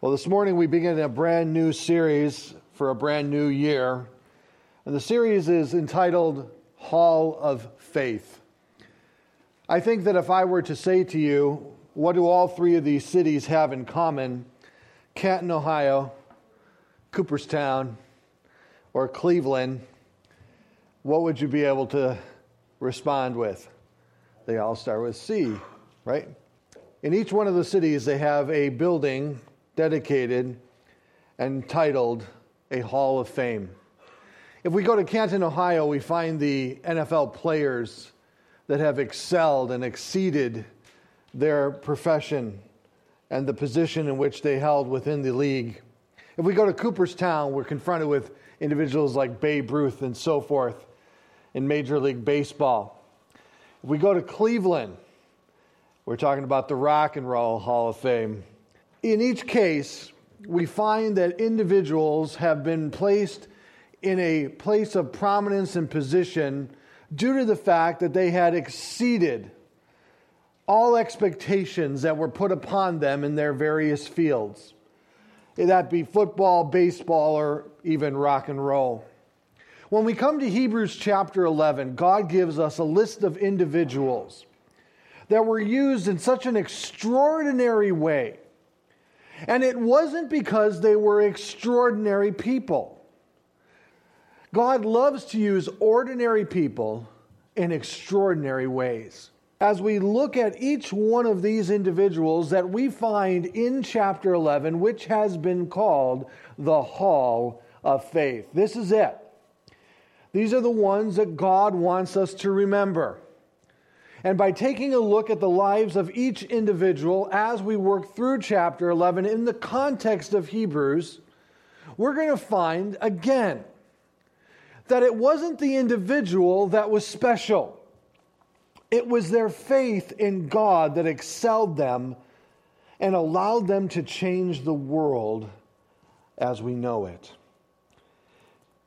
Well, this morning we begin a brand new series for a brand new year. And the series is entitled Hall of Faith. I think that if I were to say to you, what do all three of these cities have in common? Canton, Ohio, Cooperstown, or Cleveland, what would you be able to respond with? They all start with C, right? In each one of the cities, they have a building dedicated and titled a Hall of Fame. If we go to Canton, Ohio, we find the NFL players that have excelled and exceeded their profession and the position in which they held within the league. If we go to Cooperstown, we're confronted with individuals like Babe Ruth and so forth in Major League Baseball. If we go to Cleveland, we're talking about the Rock and Roll Hall of Fame. In each case, we find that individuals have been placed in a place of prominence and position due to the fact that they had exceeded all expectations that were put upon them in their various fields. That be football, baseball, or even rock and roll. When we come to Hebrews chapter 11, God gives us a list of individuals that were used in such an extraordinary way and it wasn't because they were extraordinary people. God loves to use ordinary people in extraordinary ways. As we look at each one of these individuals that we find in chapter 11, which has been called the Hall of Faith. This is it. These are the ones that God wants us to remember. And by taking a look at the lives of each individual as we work through chapter 11 in the context of Hebrews, we're going to find again that it wasn't the individual that was special. It was their faith in God that excelled them and allowed them to change the world as we know it.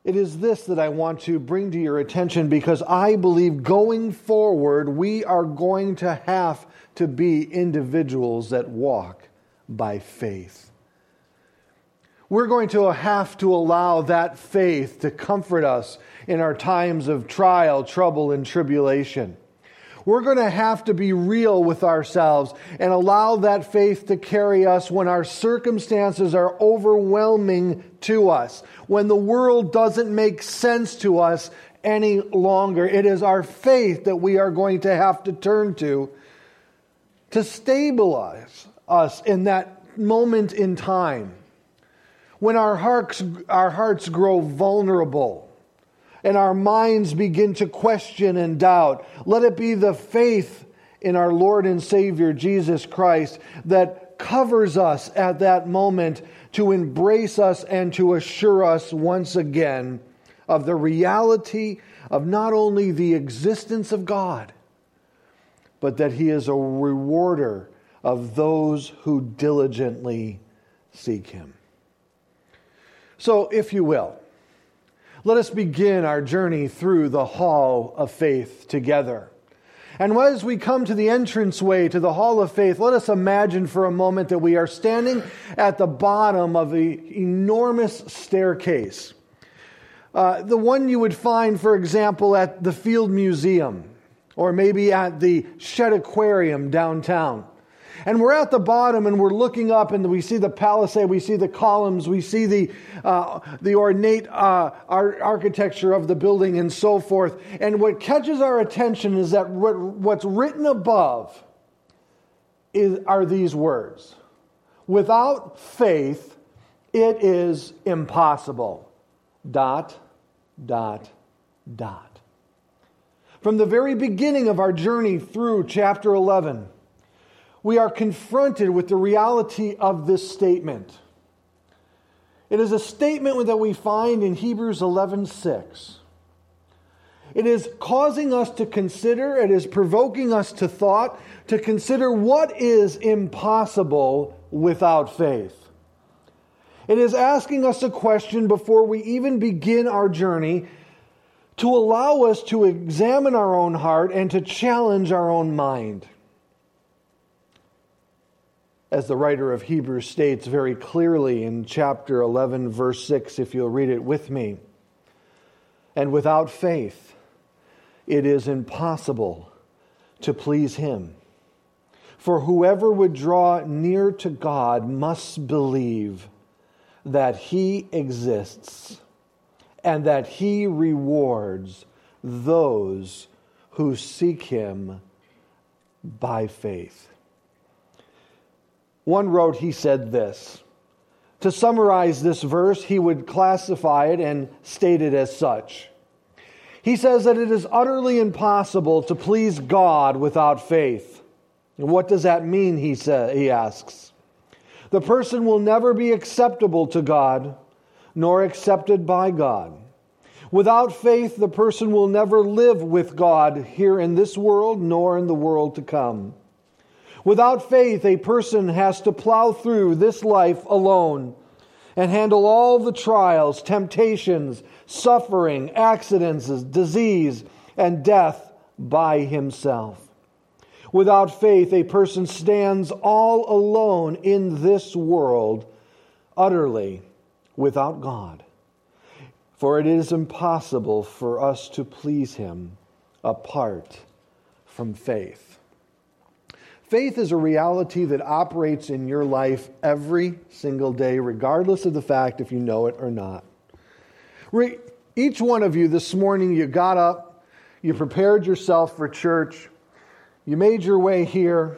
It is this that I want to bring to your attention because I believe going forward, we are going to have to be individuals that walk by faith. We're going to have to allow that faith to comfort us in our times of trial, trouble, and tribulation. We're going to have to be real with ourselves and allow that faith to carry us when our circumstances are overwhelming to us, when the world doesn't make sense to us any longer. It is our faith that we are going to have to turn to to stabilize us in that moment in time when our hearts, our hearts grow vulnerable and our minds begin to question and doubt. Let it be the faith in our Lord and Savior Jesus Christ that covers us at that moment to embrace us and to assure us once again of the reality of not only the existence of God, but that He is a rewarder of those who diligently seek Him. So, if you will, let us begin our journey through the hall of faith together. And as we come to the entranceway to the hall of faith, let us imagine for a moment that we are standing at the bottom of an enormous staircase. Uh, the one you would find, for example, at the Field Museum or maybe at the Shedd Aquarium downtown. And we're at the bottom and we're looking up and we see the palisade, we see the columns, we see the, uh, the ornate uh, architecture of the building and so forth. And what catches our attention is that what, what's written above is, are these words Without faith, it is impossible. Dot, dot, dot. From the very beginning of our journey through chapter 11, we are confronted with the reality of this statement. It is a statement that we find in Hebrews 11:6. It is causing us to consider, it is provoking us to thought, to consider what is impossible without faith. It is asking us a question before we even begin our journey to allow us to examine our own heart and to challenge our own mind. As the writer of Hebrews states very clearly in chapter 11, verse 6, if you'll read it with me. And without faith, it is impossible to please Him. For whoever would draw near to God must believe that He exists and that He rewards those who seek Him by faith. One wrote, he said this. To summarize this verse, he would classify it and state it as such. He says that it is utterly impossible to please God without faith. And what does that mean? He, sa- he asks. The person will never be acceptable to God, nor accepted by God. Without faith, the person will never live with God here in this world, nor in the world to come. Without faith, a person has to plow through this life alone and handle all the trials, temptations, suffering, accidents, disease, and death by himself. Without faith, a person stands all alone in this world, utterly without God. For it is impossible for us to please him apart from faith. Faith is a reality that operates in your life every single day, regardless of the fact if you know it or not. Each one of you this morning, you got up, you prepared yourself for church, you made your way here,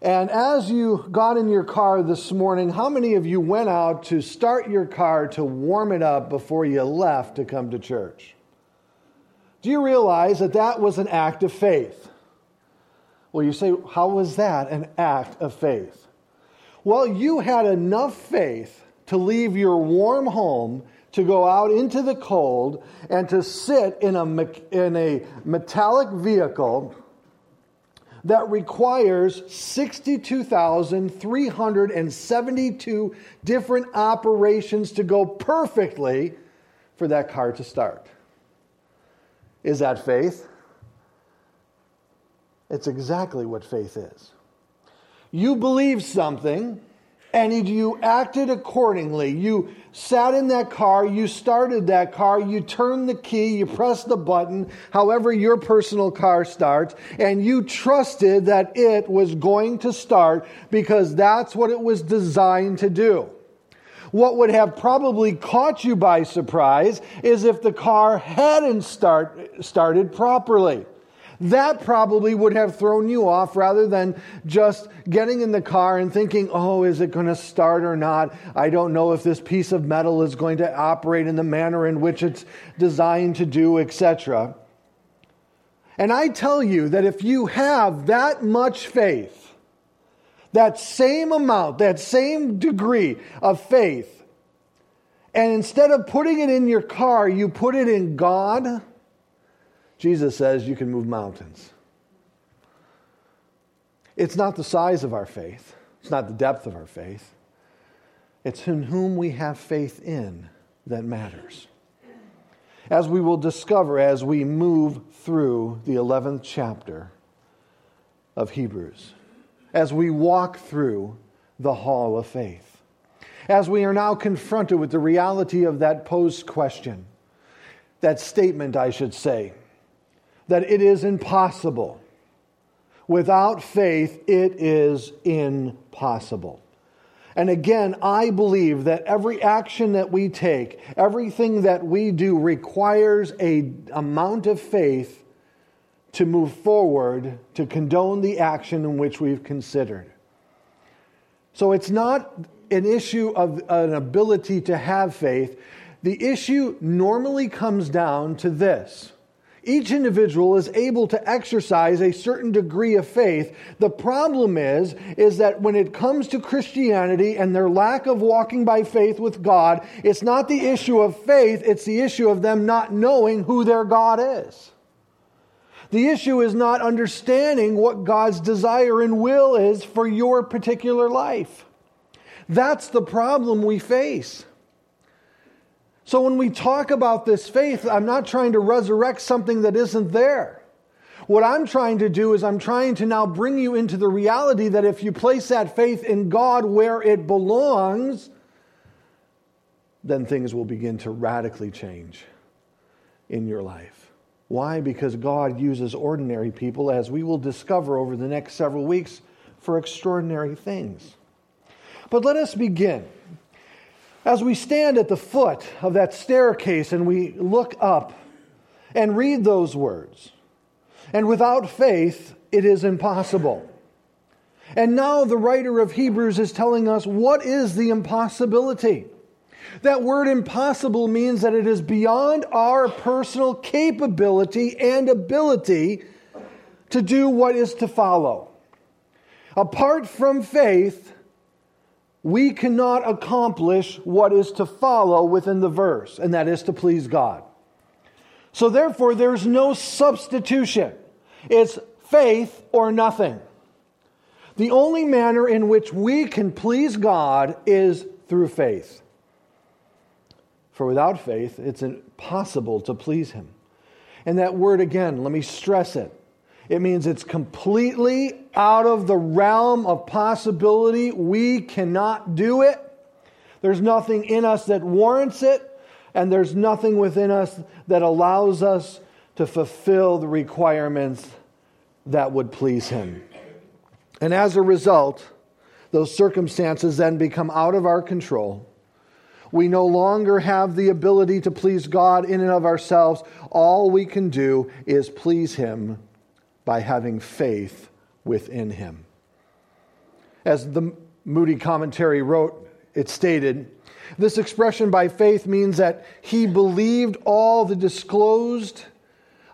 and as you got in your car this morning, how many of you went out to start your car to warm it up before you left to come to church? Do you realize that that was an act of faith? Well, you say, how was that an act of faith? Well, you had enough faith to leave your warm home to go out into the cold and to sit in a, in a metallic vehicle that requires 62,372 different operations to go perfectly for that car to start. Is that faith? It's exactly what faith is. You believe something and you acted accordingly. You sat in that car, you started that car, you turned the key, you pressed the button, however your personal car starts, and you trusted that it was going to start because that's what it was designed to do. What would have probably caught you by surprise is if the car hadn't start, started properly that probably would have thrown you off rather than just getting in the car and thinking, oh, is it going to start or not? I don't know if this piece of metal is going to operate in the manner in which it's designed to do, etc. And I tell you that if you have that much faith, that same amount, that same degree of faith, and instead of putting it in your car, you put it in God Jesus says you can move mountains. It's not the size of our faith, it's not the depth of our faith. It's in whom we have faith in that matters. As we will discover as we move through the 11th chapter of Hebrews, as we walk through the hall of faith, as we are now confronted with the reality of that posed question, that statement, I should say that it is impossible. Without faith, it is impossible. And again, I believe that every action that we take, everything that we do requires a amount of faith to move forward to condone the action in which we've considered. So it's not an issue of an ability to have faith. The issue normally comes down to this each individual is able to exercise a certain degree of faith. The problem is, is that when it comes to Christianity and their lack of walking by faith with God, it's not the issue of faith, it's the issue of them not knowing who their God is. The issue is not understanding what God's desire and will is for your particular life. That's the problem we face. So when we talk about this faith, I'm not trying to resurrect something that isn't there. What I'm trying to do is I'm trying to now bring you into the reality that if you place that faith in God where it belongs, then things will begin to radically change in your life. Why? Because God uses ordinary people, as we will discover over the next several weeks, for extraordinary things. But let us begin. As we stand at the foot of that staircase and we look up and read those words, and without faith, it is impossible. And now the writer of Hebrews is telling us what is the impossibility. That word impossible means that it is beyond our personal capability and ability to do what is to follow. Apart from faith, we cannot accomplish what is to follow within the verse, and that is to please God. So, therefore, there's no substitution. It's faith or nothing. The only manner in which we can please God is through faith. For without faith, it's impossible to please Him. And that word again, let me stress it. It means it's completely out of the realm of possibility. We cannot do it. There's nothing in us that warrants it, and there's nothing within us that allows us to fulfill the requirements that would please Him. And as a result, those circumstances then become out of our control we no longer have the ability to please God in and of ourselves. All we can do is please Him by having faith within Him. As the Moody commentary wrote, it stated, this expression by faith means that he believed all the disclosed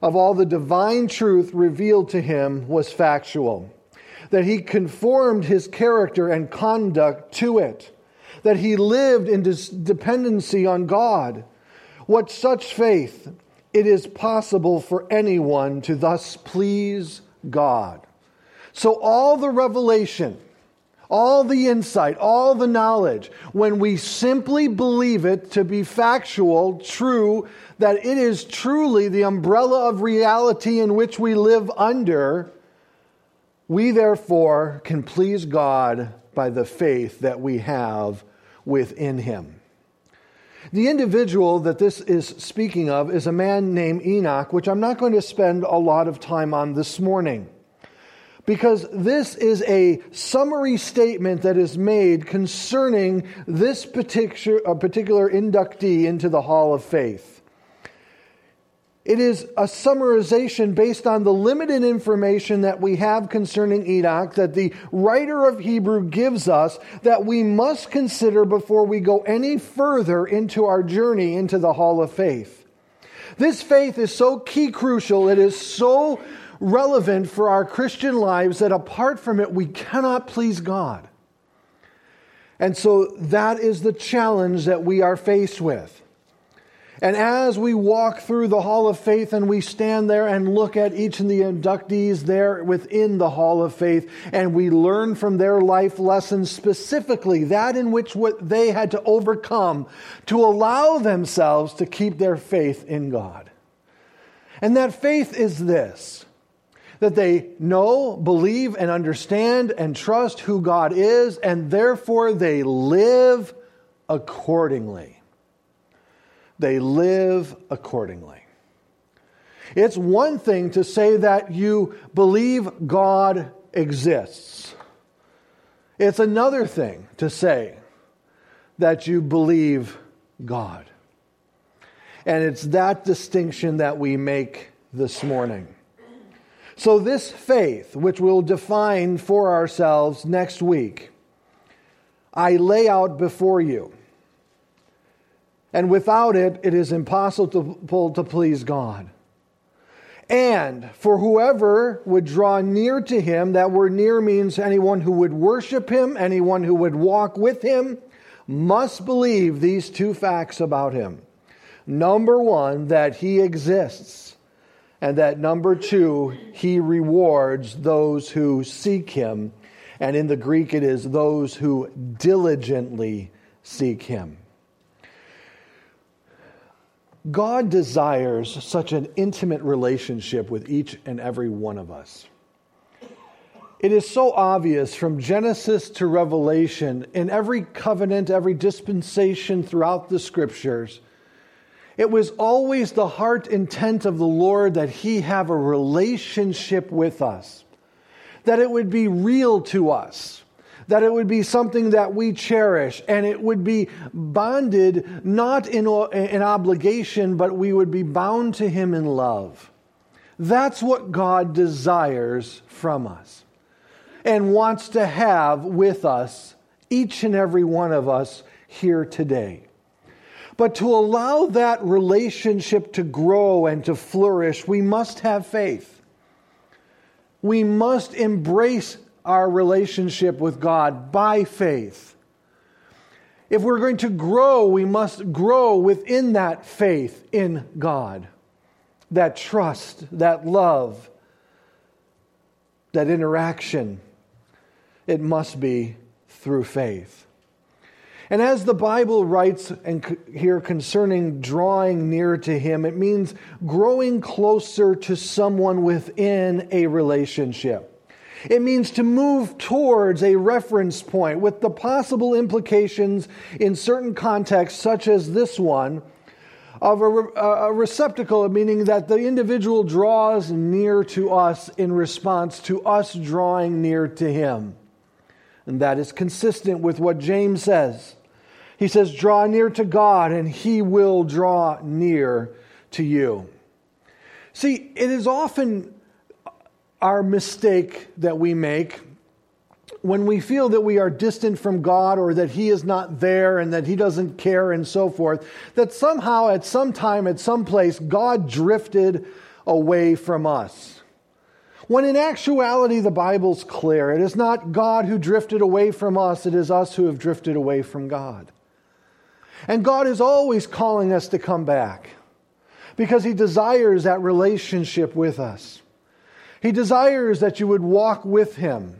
of all the divine truth revealed to him was factual, that he conformed his character and conduct to it that he lived in dependency on God. What such faith, it is possible for anyone to thus please God. So, all the revelation, all the insight, all the knowledge, when we simply believe it to be factual, true, that it is truly the umbrella of reality in which we live under, we therefore can please God by the faith that we have within him. The individual that this is speaking of is a man named Enoch, which I'm not going to spend a lot of time on this morning. Because this is a summary statement that is made concerning this particular, uh, particular inductee into the Hall of Faith. It is a summarization based on the limited information that we have concerning Enoch that the writer of Hebrew gives us that we must consider before we go any further into our journey into the Hall of Faith. This faith is so key crucial, it is so relevant for our Christian lives that apart from it, we cannot please God. And so that is the challenge that we are faced with. And as we walk through the Hall of Faith and we stand there and look at each of the inductees there within the Hall of Faith, and we learn from their life lessons, specifically that in which what they had to overcome to allow themselves to keep their faith in God. And that faith is this that they know, believe, and understand and trust who God is, and therefore they live accordingly they live accordingly. It's one thing to say that you believe God exists. It's another thing to say that you believe God. And it's that distinction that we make this morning. So, this faith, which we'll define for ourselves next week, I lay out before you. And without it, it is impossible to please God. And for whoever would draw near to him, that word near means anyone who would worship him, anyone who would walk with him, must believe these two facts about him. Number one, that he exists. And that number two, he rewards those who seek him. And in the Greek, it is those who diligently seek him. God desires such an intimate relationship with each and every one of us. It is so obvious from Genesis to Revelation, in every covenant, every dispensation throughout the scriptures, it was always the heart intent of the Lord that He have a relationship with us, that it would be real to us, that it would be something that we cherish, and it would be bonded not in an obligation, but we would be bound to Him in love. That's what God desires from us and wants to have with us, each and every one of us here today. But to allow that relationship to grow and to flourish, we must have faith. We must embrace our relationship with God by faith. If we're going to grow, we must grow within that faith in God, that trust, that love, that interaction it must be through faith. And as the Bible writes and here concerning drawing near to Him, it means growing closer to someone within a relationship. It means to move towards a reference point with the possible implications in certain contexts, such as this one, of a, a, receptacle, meaning that the individual draws near to us in response to us drawing near to Him. And that is consistent with what James says. He says, Draw near to God, and he will draw near to you. See, it is often our mistake that we make when we feel that we are distant from God or that He is not there and that He doesn't care and so forth, that somehow at some time, at some place, God drifted away from us. When in actuality, the Bible's clear. It is not God who drifted away from us, it is us who have drifted away from God. And God is always calling us to come back because He desires that relationship with us. He desires that you would walk with Him.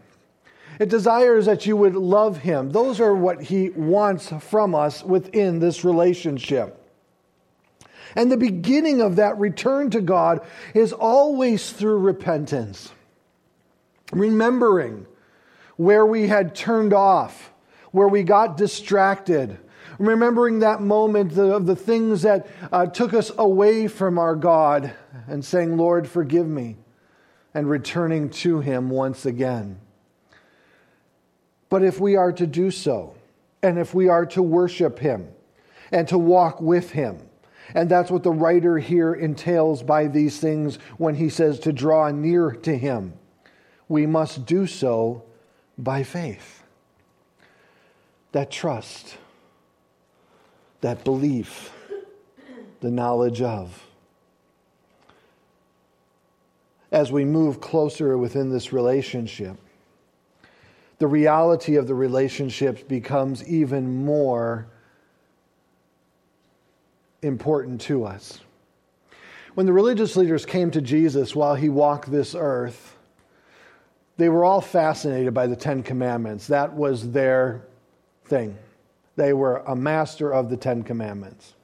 It desires that you would love Him. Those are what He wants from us within this relationship. And the beginning of that return to God is always through repentance. Remembering where we had turned off, where we got distracted. Remembering that moment of the things that uh, took us away from our God and saying, Lord, forgive me, and returning to Him once again. But if we are to do so, and if we are to worship Him and to walk with Him, and that's what the writer here entails by these things when he says to draw near to him. We must do so by faith. That trust, that belief, the knowledge of. As we move closer within this relationship, the reality of the relationship becomes even more important to us. When the religious leaders came to Jesus while he walked this earth, they were all fascinated by the Ten Commandments. That was their thing. They were a master of the Ten Commandments.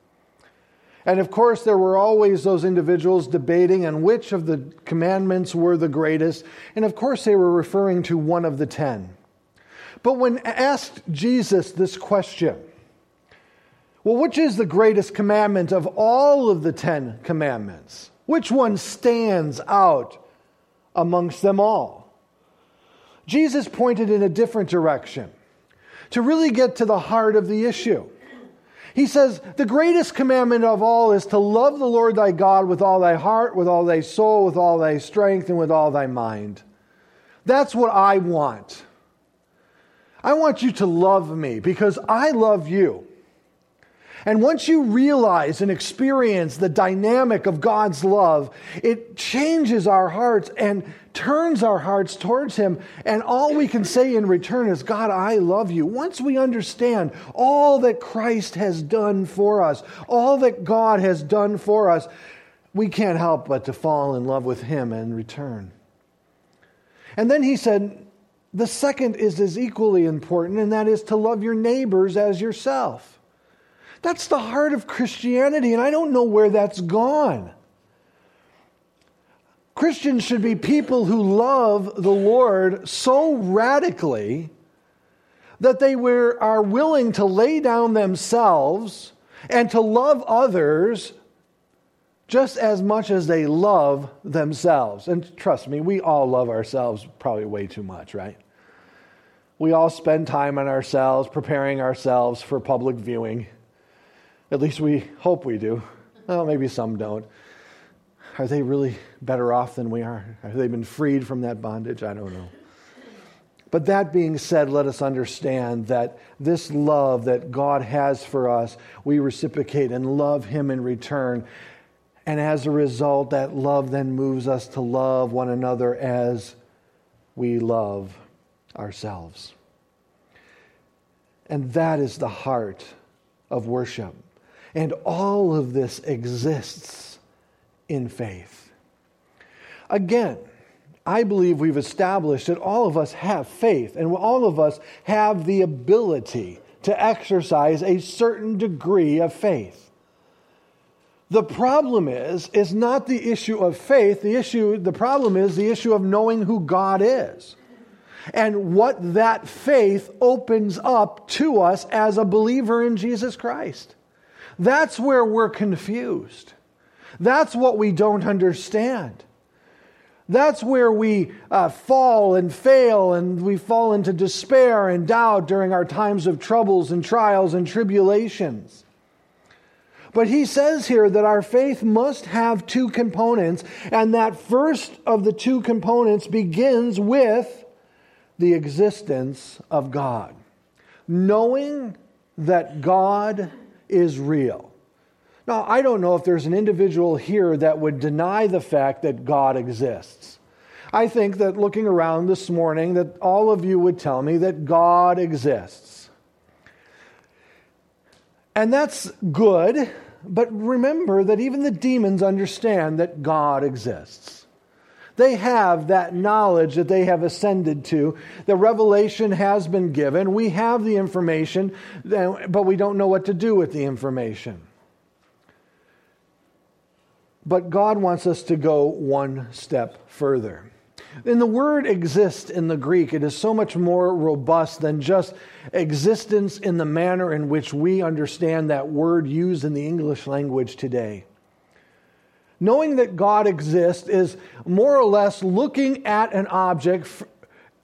And of course, there were always those individuals debating on which of the commandments were the greatest. And of course, they were referring to one of the ten. But when asked Jesus this question, well, which is the greatest commandment of all of the Ten Commandments? Which one stands out amongst them all? Jesus pointed in a different direction to really get to the heart of the issue. He says, The greatest commandment of all is to love the Lord thy God with all thy heart, with all thy soul, with all thy strength, and with all thy mind. That's what I want. I want you to love me because I love you. And once you realize and experience the dynamic of God's love, it changes our hearts and turns our hearts towards Him. And all we can say in return is, God, I love you. Once we understand all that Christ has done for us, all that God has done for us, we can't help but to fall in love with Him in return. And then He said, the second is as equally important, and that is to love your neighbors as yourself. That's the heart of Christianity, and I don't know where that's gone. Christians should be people who love the Lord so radically that they were, are willing to lay down themselves and to love others just as much as they love themselves. And trust me, we all love ourselves probably way too much, right? We all spend time on ourselves, preparing ourselves for public viewing. At least we hope we do. Well, maybe some don't. Are they really better off than we are? Have they been freed from that bondage? I don't know. But that being said, let us understand that this love that God has for us, we reciprocate and love Him in return. And as a result, that love then moves us to love one another as we love ourselves. And that is the heart of worship. And all of this exists in faith. Again, I believe we've established that all of us have faith and all of us have the ability to exercise a certain degree of faith. The problem is is not the issue of faith, the issue the problem is the issue of knowing who God is. And what that faith opens up to us as a believer in Jesus Christ. That's where we're confused. That's what we don't understand. That's where we uh, fall and fail and we fall into despair and doubt during our times of troubles and trials and tribulations. But he says here that our faith must have two components, and that first of the two components begins with the existence of God. Knowing that God is real. Now, I don't know if there's an individual here that would deny the fact that God exists. I think that looking around this morning, that all of you would tell me that God exists. And that's good, but remember that even the demons understand that God exists. They have that knowledge that they have ascended to. The revelation has been given. We have the information, but we don't know what to do with the information. But God wants us to go one step further. And the word exist in the Greek, it is so much more robust than just existence in the manner in which we understand that word used in the English language today. Knowing that God exists is more or less looking at an object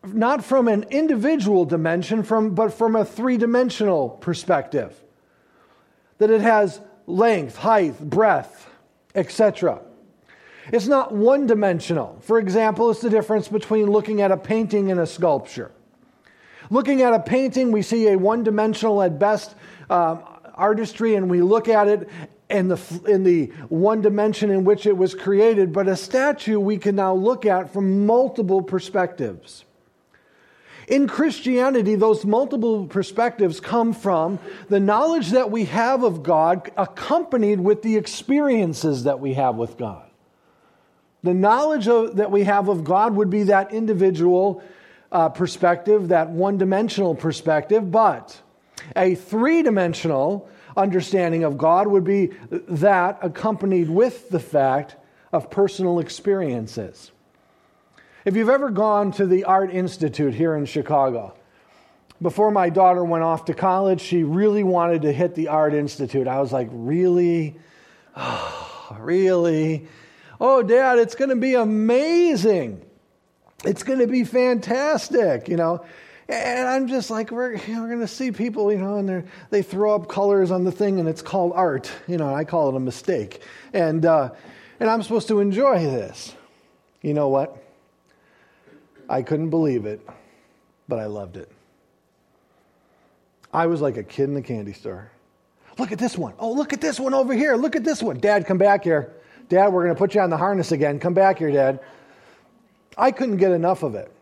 not from an individual dimension, from, but from a three dimensional perspective. That it has length, height, breadth, etc. It's not one dimensional. For example, it's the difference between looking at a painting and a sculpture. Looking at a painting, we see a one dimensional at best um, artistry, and we look at it in the, in the one dimension in which it was created. But a statue we can now look at from multiple perspectives. In Christianity, those multiple perspectives come from the knowledge that we have of God accompanied with the experiences that we have with God. The knowledge of, that we have of God would be that individual uh, perspective, that one dimensional perspective, but a three dimensional understanding of God would be that accompanied with the fact of personal experiences. If you've ever gone to the Art Institute here in Chicago, before my daughter went off to college, she really wanted to hit the Art Institute. I was like, really? Oh, really? Oh, Dad, it's going to be amazing. It's going to be fantastic, you know. And I'm just like, we're, we're going to see people, you know, and they throw up colors on the thing and it's called art. You know, I call it a mistake. And, uh, and I'm supposed to enjoy this. You know what? I couldn't believe it, but I loved it. I was like a kid in the candy store. Look at this one. Oh, look at this one over here. Look at this one. Dad, come back here. Dad, we're going to put you on the harness again. Come back here, Dad. I couldn't get enough of it.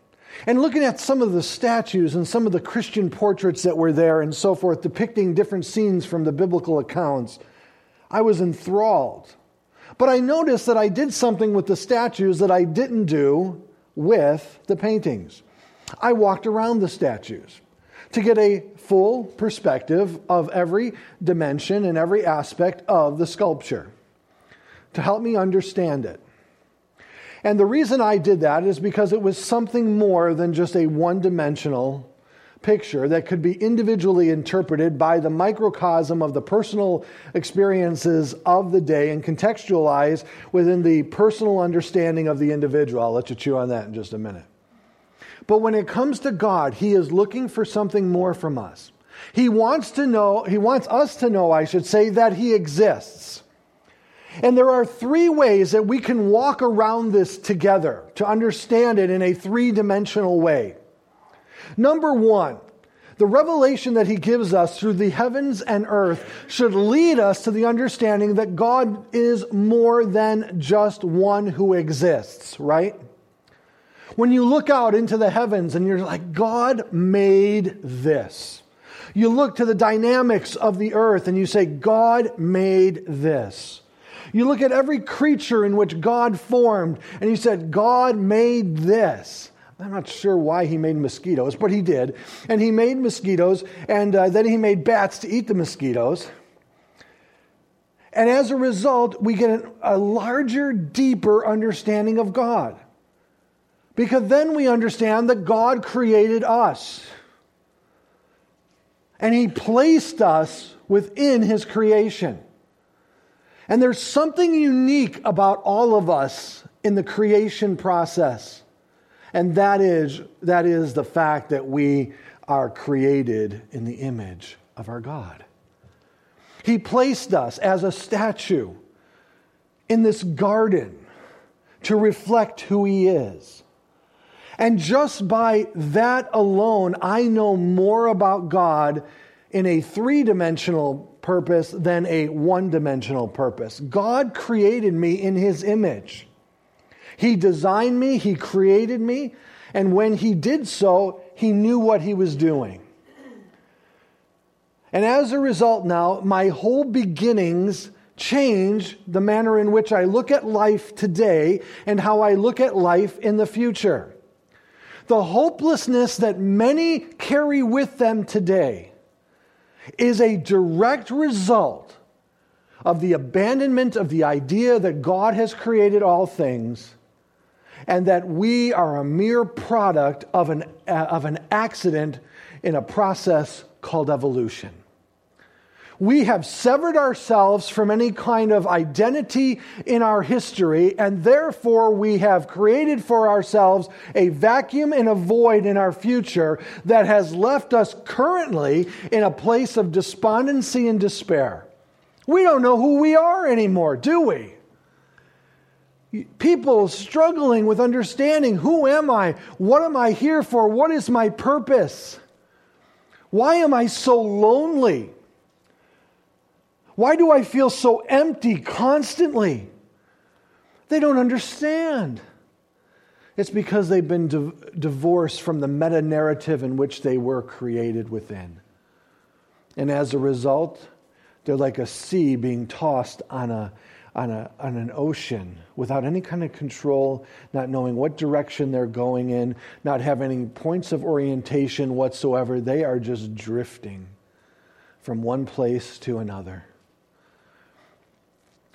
And looking at some of the statues and some of the Christian portraits that were there and so forth, depicting different scenes from the biblical accounts, I was enthralled. But I noticed that I did something with the statues that I didn't do with the paintings. I walked around the statues. to get a full perspective of every dimension and every aspect of the sculpture, to help me understand it. And the reason I did that is because it was something more than just a one dimensional picture that could be individually interpreted by the microcosm of the personal experiences of the day and contextualized within the personal understanding of the individual. I'll let you chew on that in just a minute. But when it comes to God, He is looking for something more from us. He wants to know, He wants us to know, I should say, that He exists. And there are three ways that we can walk around this together to understand it in a three dimensional way. Number one, the revelation that he gives us through the heavens and earth should lead us to the understanding that God is more than just one who exists, right? When you look out into the heavens and you're like, God made this. You look to the dynamics of the earth and you say, God made this. You look at every creature in which God formed and you said, God made this. I'm not sure why he made mosquitoes, but he did. And he made mosquitoes, and uh, then he made bats to eat the mosquitoes. And as a result, we get a larger, deeper understanding of God. Because then we understand that God created us. And he placed us within his creation. And there's something unique about all of us in the creation process. And that is, that is the fact that we are created in the image of our God. He placed us as a statue in this garden to reflect who He is. And just by that alone, I know more about God in a three dimensional purpose than a one dimensional purpose. God created me in His image. He designed me, He created me, and when He did so, He knew what He was doing. And as a result, now, my whole beginnings change the manner in which I look at life today and how I look at life in the future. The hopelessness that many carry with them today is a direct result of the abandonment of the idea that God has created all things and that we are a mere product of an, uh, of an accident in a process called evolution. We have severed ourselves from any kind of identity in our history, and therefore we have created for ourselves a vacuum and a void in our future that has left us currently in a place of despondency and despair. We don't know who we are anymore, do we? People struggling with understanding who am I? What am I here for? What is my purpose? Why am I so lonely? Why do I feel so empty constantly? They don't understand. It's because they've been di- divorced from the meta narrative in which they were created within. And as a result, they're like a sea being tossed on a on, a, on an ocean without any kind of control, not knowing what direction they're going in, not having any points of orientation whatsoever. They are just drifting from one place to another.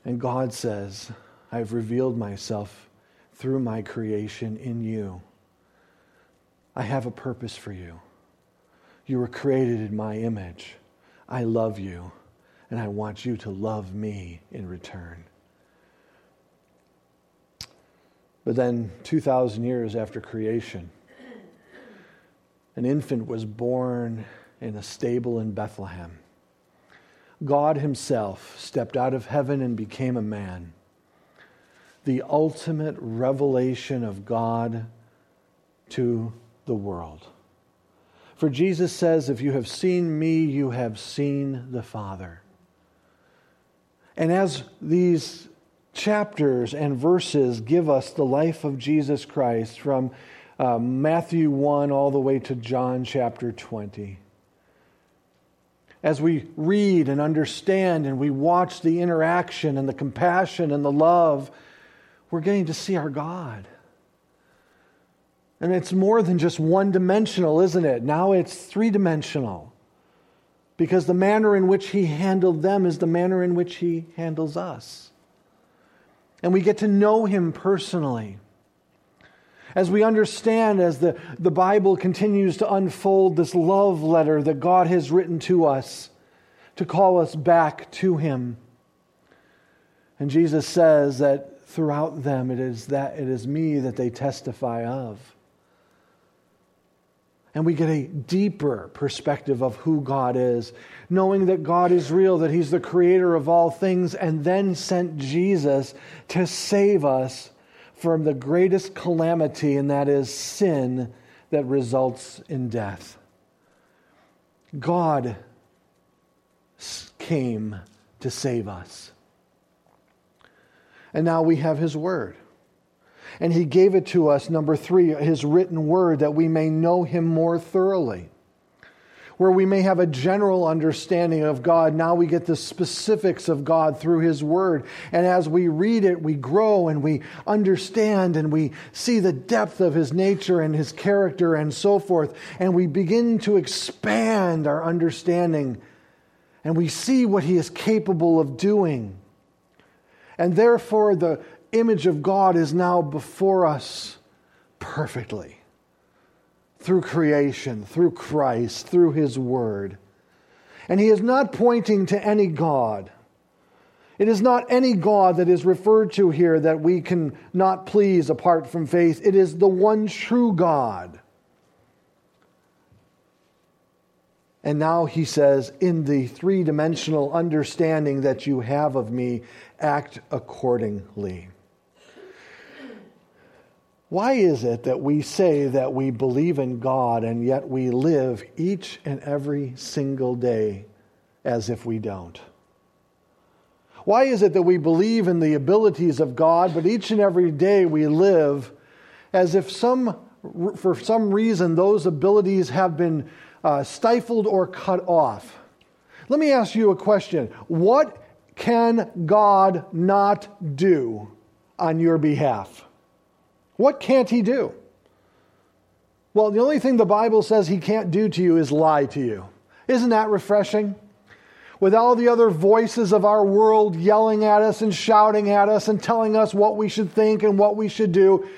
And God says, I've revealed myself through my creation in you. I have a purpose for you. You were created in my image. I love you and I want you to love me in return. But then, 2,000 years after creation, an infant was born in a stable in Bethlehem. God Himself stepped out of heaven and became a man. The ultimate revelation of God to the world. For Jesus says, If you have seen me, you have seen the Father. And as these chapters and verses give us the life of Jesus Christ from uh, Matthew 1 all the way to John chapter 20, as we read and understand and we watch the interaction and the compassion and the love, we're getting to see our God. And it's more than just one dimensional, isn't it? Now it's three dimensional. Because the manner in which he handled them is the manner in which he handles us. And we get to know him personally. As we understand, as the, the Bible continues to unfold this love letter that God has written to us to call us back to him. And Jesus says that throughout them it is that it is me that they testify of. And we get a deeper perspective of who God is, knowing that God is real, that He's the creator of all things, and then sent Jesus to save us from the greatest calamity, and that is sin that results in death. God came to save us. And now we have His Word. And He gave it to us, number three, His written Word, that we may know Him more thoroughly. Where we may have a general understanding of God, now we get the specifics of God through His Word. And as we read it, we grow and we understand and we see the depth of His nature and His character and so forth. And we begin to expand our understanding and we see what He is capable of doing. And therefore, the image of God is now before us perfectly through creation, through Christ, through His Word. And He is not pointing to any God. It is not any God that is referred to here that we can not please apart from faith. It is the one true God. And now he says, in the three dimensional understanding that you have of me, act accordingly. Why is it that we say that we believe in God and yet we live each and every single day as if we don't? Why is it that we believe in the abilities of God, but each and every day we live as if some, for some reason those abilities have been uh, stifled or cut off? Let me ask you a question. What can God not do on your behalf? What can't he do? Well, the only thing the Bible says he can't do to you is lie to you. Isn't that refreshing? With all the other voices of our world yelling at us and shouting at us and telling us what we should think and what we should do,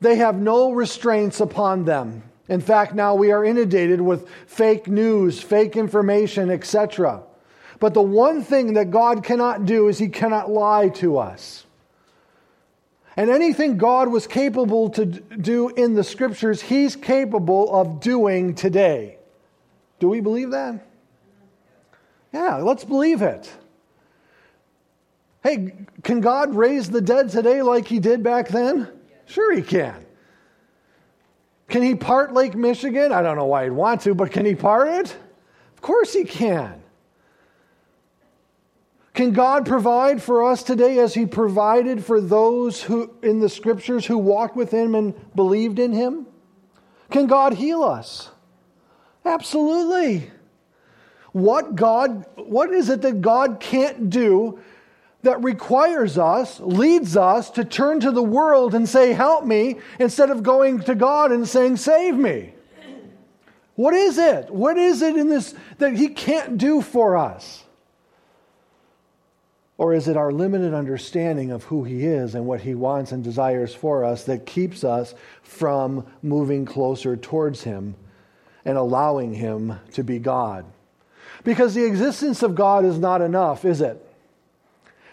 they have no restraints upon them. In fact, now we are inundated with fake news, fake information, etc. But the one thing that God cannot do is he cannot lie to us. And anything God was capable to do in the scriptures, He's capable of doing today. Do we believe that? Yeah, let's believe it. Hey, can God raise the dead today like He did back then? Sure, He can. Can He part Lake Michigan? I don't know why He'd want to, but can He part it? Of course He can. Can God provide for us today as He provided for those who in the scriptures who walked with Him and believed in Him? Can God heal us? Absolutely. What God what is it that God can't do that requires us, leads us to turn to the world and say, Help me, instead of going to God and saying, Save me? What is it? What is it in this that He can't do for us? Or is it our limited understanding of who He is and what He wants and desires for us that keeps us from moving closer towards Him and allowing Him to be God? Because the existence of God is not enough, is it?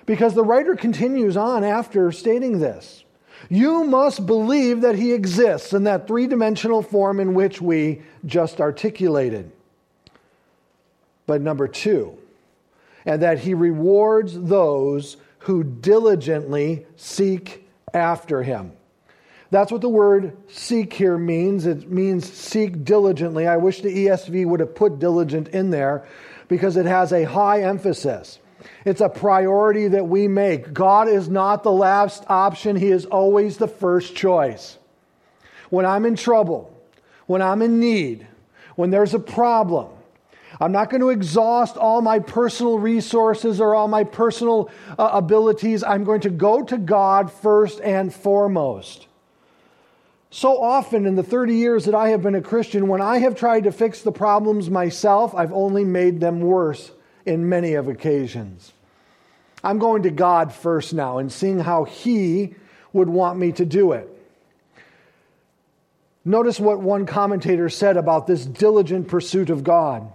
Because the writer continues on after stating this. You must believe that He exists in that three dimensional form in which we just articulated. But number two, and that he rewards those who diligently seek after him. That's what the word seek here means. It means seek diligently. I wish the ESV would have put diligent in there because it has a high emphasis. It's a priority that we make. God is not the last option, He is always the first choice. When I'm in trouble, when I'm in need, when there's a problem, I'm not going to exhaust all my personal resources or all my personal uh, abilities. I'm going to go to God first and foremost. So often in the 30 years that I have been a Christian, when I have tried to fix the problems myself, I've only made them worse in many of occasions. I'm going to God first now and seeing how He would want me to do it. Notice what one commentator said about this diligent pursuit of God.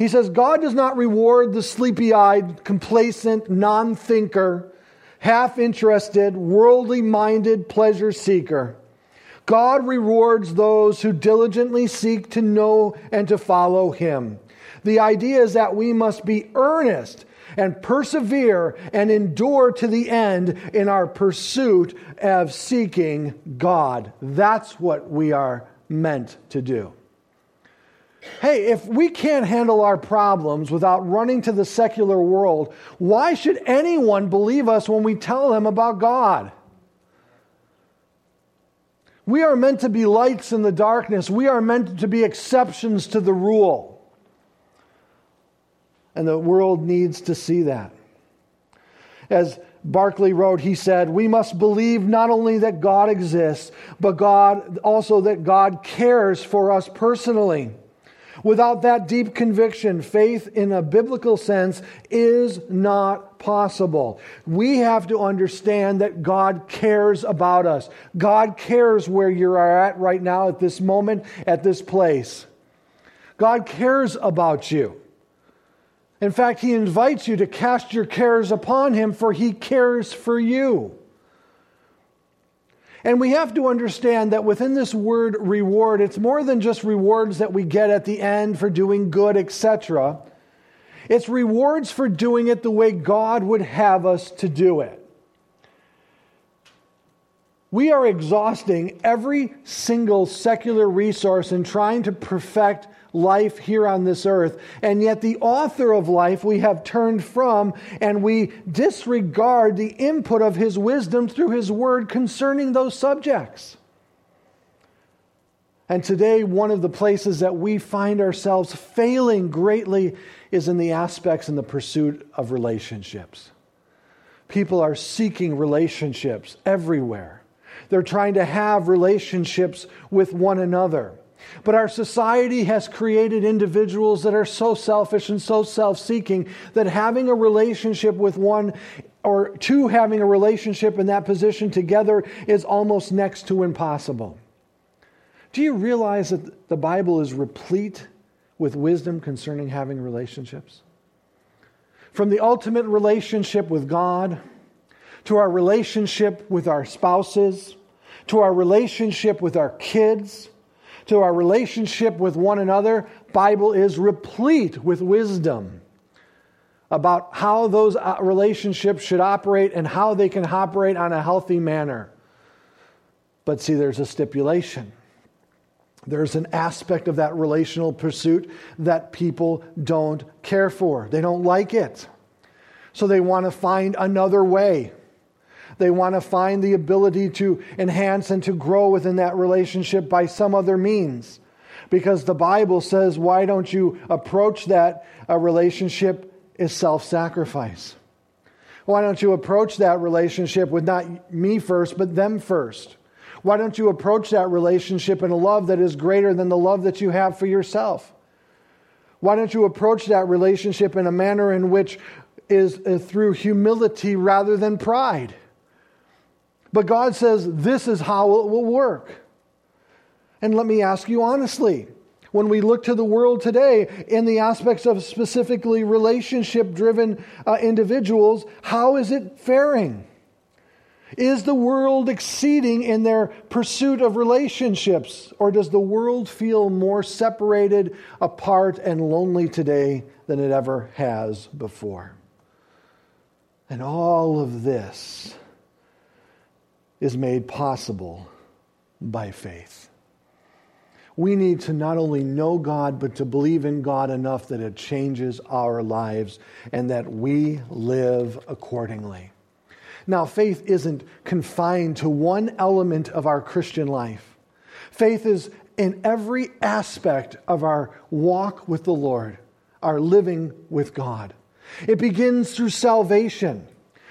He says, God does not reward the sleepy eyed, complacent, non thinker, half interested, worldly minded pleasure seeker. God rewards those who diligently seek to know and to follow Him. The idea is that we must be earnest and persevere and endure to the end in our pursuit of seeking God. That's what we are meant to do. Hey, if we can't handle our problems without running to the secular world, why should anyone believe us when we tell them about God? We are meant to be lights in the darkness. We are meant to be exceptions to the rule. And the world needs to see that. As Barclay wrote, he said, We must believe not only that God exists, but God also that God cares for us personally. Without that deep conviction, faith in a biblical sense is not possible. We have to understand that God cares about us. God cares where you are at right now, at this moment, at this place. God cares about you. In fact, He invites you to cast your cares upon Him, for He cares for you. And we have to understand that within this word reward, it's more than just rewards that we get at the end for doing good, etc. It's rewards for doing it the way God would have us to do it. We are exhausting every single secular resource in trying to perfect life here on this earth. And yet, the author of life we have turned from, and we disregard the input of his wisdom through his word concerning those subjects. And today, one of the places that we find ourselves failing greatly is in the aspects in the pursuit of relationships. People are seeking relationships everywhere. They're trying to have relationships with one another. But our society has created individuals that are so selfish and so self seeking that having a relationship with one or two having a relationship in that position together is almost next to impossible. Do you realize that the Bible is replete with wisdom concerning having relationships? From the ultimate relationship with God to our relationship with our spouses to our relationship with our kids to our relationship with one another, Bible is replete with wisdom about how those uh, relationships should operate and how they can operate on a healthy manner. But see, there's a stipulation. There's an aspect of that relational pursuit that people don't care for. They don't like it. So they want to find another way. They want to find the ability to enhance and to grow within that relationship by some other means. Because the Bible says, why don't you approach that a relationship is self sacrifice? Why don't you approach that relationship with not me first, but them first? Why don't you approach that relationship in a love that is greater than the love that you have for yourself? Why don't you approach that relationship in a manner in which is through humility rather than pride? But God says this is how it will work. And let me ask you honestly when we look to the world today in the aspects of specifically relationship driven uh, individuals, how is it faring? Is the world exceeding in their pursuit of relationships? Or does the world feel more separated, apart, and lonely today than it ever has before? And all of this is made possible by faith. We need to not only know God, but to believe in God enough that it changes our lives and that we live accordingly. Now, faith isn't confined to one element of our Christian life. Faith is in every aspect of our walk with the Lord, our living with God. It begins through salvation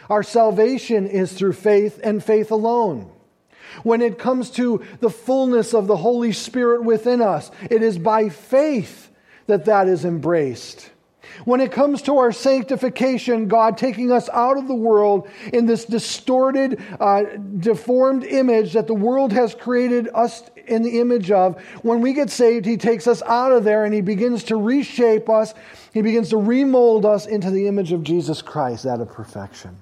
our salvation is through faith and faith alone. When it comes to the fullness of the Holy Spirit within us, it is by faith that that is embraced. When it comes to our sanctification, God taking us out of the world in this distorted, uh, deformed image that the world has created us in the image of, when we get saved, He takes us out of there and He begins to reshape us. He begins to remold us into the image of Jesus Christ, that of perfection.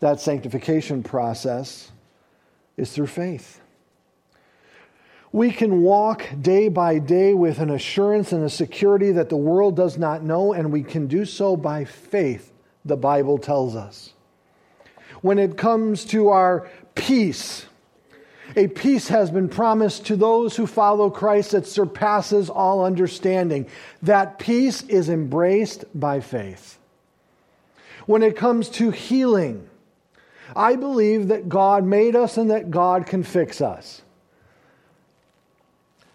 That sanctification process is through faith. We can walk day by day with an assurance and a security that the world does not know, and we can do so by faith, the Bible tells us. When it comes to our peace, a peace has been promised to those who follow Christ that surpasses all understanding. That peace is embraced by faith. When it comes to healing, I believe that God made us and that God can fix us.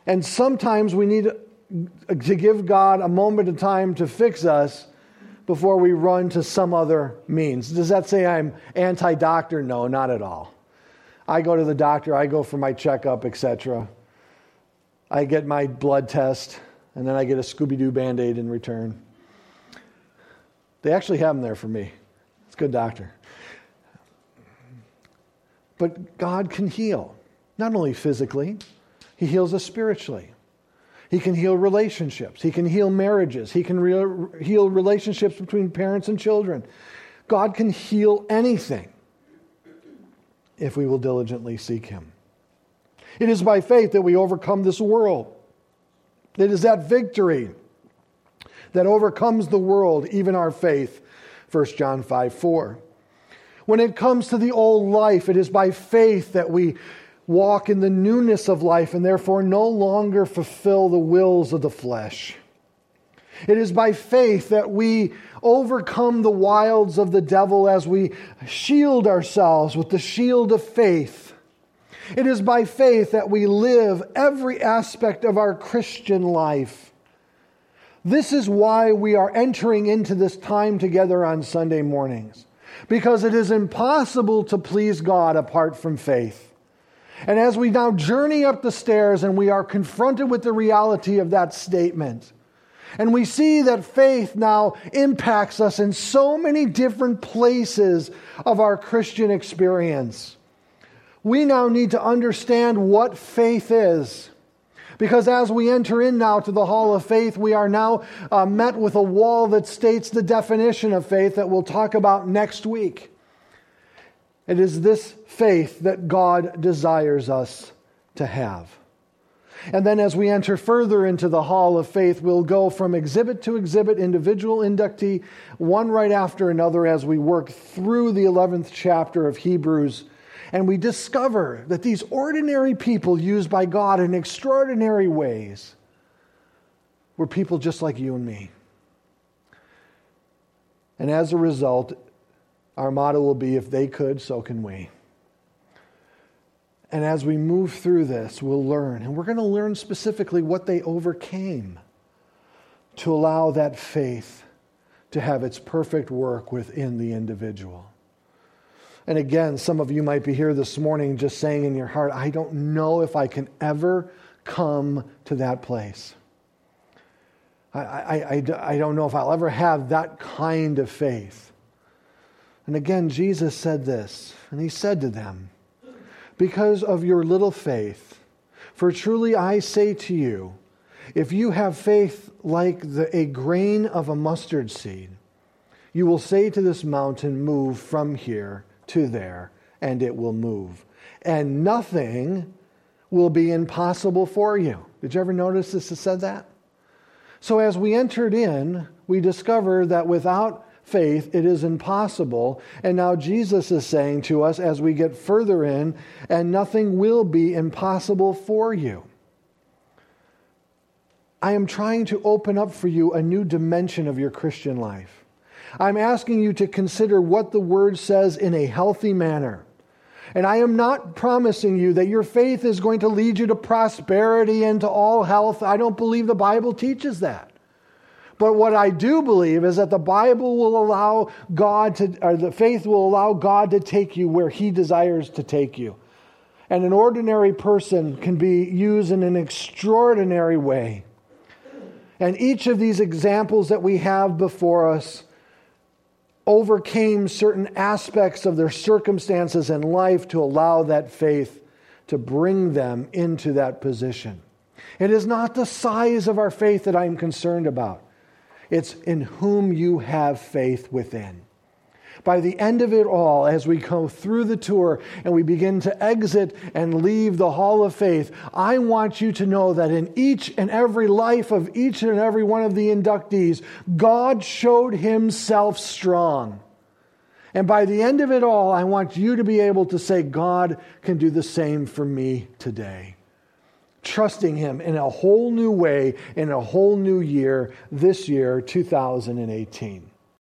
And sometimes we need to give God a moment of time to fix us before we run to some other means. Does that say I'm anti doctor? No, not at all. I go to the doctor, I go for my checkup, etc. I get my blood test, and then I get a Scooby Doo band aid in return. They actually have them there for me. It's a good doctor. But God can heal, not only physically, he heals us spiritually. He can heal relationships. He can heal marriages. He can re- heal relationships between parents and children. God can heal anything if we will diligently seek Him. It is by faith that we overcome this world. It is that victory that overcomes the world, even our faith. 1 John 5 4. When it comes to the old life, it is by faith that we walk in the newness of life and therefore no longer fulfill the wills of the flesh. It is by faith that we overcome the wilds of the devil as we shield ourselves with the shield of faith. It is by faith that we live every aspect of our Christian life. This is why we are entering into this time together on Sunday mornings, because it is impossible to please God apart from faith. And as we now journey up the stairs and we are confronted with the reality of that statement, and we see that faith now impacts us in so many different places of our Christian experience. We now need to understand what faith is. Because as we enter in now to the hall of faith, we are now uh, met with a wall that states the definition of faith that we'll talk about next week. It is this faith that God desires us to have. And then as we enter further into the hall of faith, we'll go from exhibit to exhibit, individual inductee, one right after another as we work through the 11th chapter of Hebrews. And we discover that these ordinary people used by God in extraordinary ways were people just like you and me. And as a result, our motto will be if they could, so can we. And as we move through this, we'll learn. And we're going to learn specifically what they overcame to allow that faith to have its perfect work within the individual. And again, some of you might be here this morning just saying in your heart, I don't know if I can ever come to that place. I, I, I, I don't know if I'll ever have that kind of faith. And again, Jesus said this, and he said to them, Because of your little faith, for truly I say to you, if you have faith like the, a grain of a mustard seed, you will say to this mountain, Move from here to there, and it will move. And nothing will be impossible for you. Did you ever notice this? It said that? So as we entered in, we discovered that without faith, it is impossible. And now Jesus is saying to us as we get further in, and nothing will be impossible for you. I am trying to open up for you a new dimension of your Christian life. I'm asking you to consider what the Word says in a healthy manner. And I am not promising you that your faith is going to lead you to prosperity and to all health. I don't believe the Bible teaches that. But what I do believe is that the Bible will allow God to, or the faith will allow God to take you where He desires to take you. and an ordinary person can be used in an extraordinary way. And each of these examples that we have before us overcame certain aspects of their circumstances and life to allow that faith to bring them into that position. It is not the size of our faith that I'm concerned about, it's in whom you have faith within. By the end of it all, as we go through the tour and we begin to exit and leave the Hall of Faith, I want you to know that in each and every life of each and every one of the inductees, God showed himself strong. And by the end of it all, I want you to be able to say, God can do the same for me today. Trusting Him in a whole new way, in a whole new year, this year, 2018.